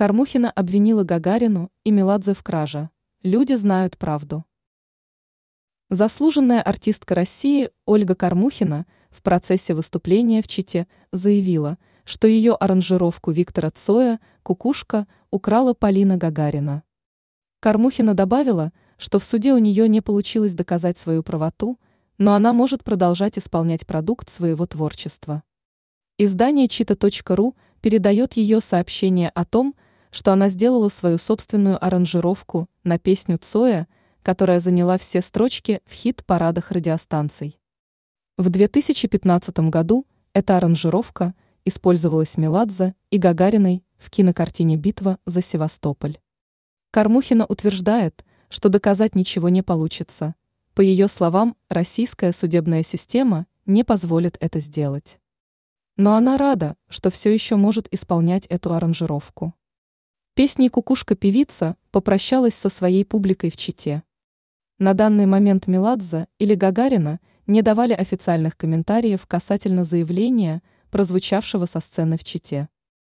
Кормухина обвинила Гагарину и Меладзе в краже. Люди знают правду. Заслуженная артистка России Ольга Кормухина в процессе выступления в Чите заявила, что ее аранжировку Виктора Цоя «Кукушка» украла Полина Гагарина. Кормухина добавила, что в суде у нее не получилось доказать свою правоту, но она может продолжать исполнять продукт своего творчества. Издание чита.ру передает ее сообщение о том, что она сделала свою собственную аранжировку на песню Цоя, которая заняла все строчки в хит-парадах радиостанций. В 2015 году эта аранжировка использовалась Меладзе и Гагариной в кинокартине «Битва за Севастополь». Кормухина утверждает, что доказать ничего не получится. По ее словам, российская судебная система не позволит это сделать. Но она рада, что все еще может исполнять эту аранжировку. Песней «Кукушка-певица» попрощалась со своей публикой в Чите. На данный момент Меладзе или Гагарина не давали официальных комментариев касательно заявления, прозвучавшего со сцены в Чите.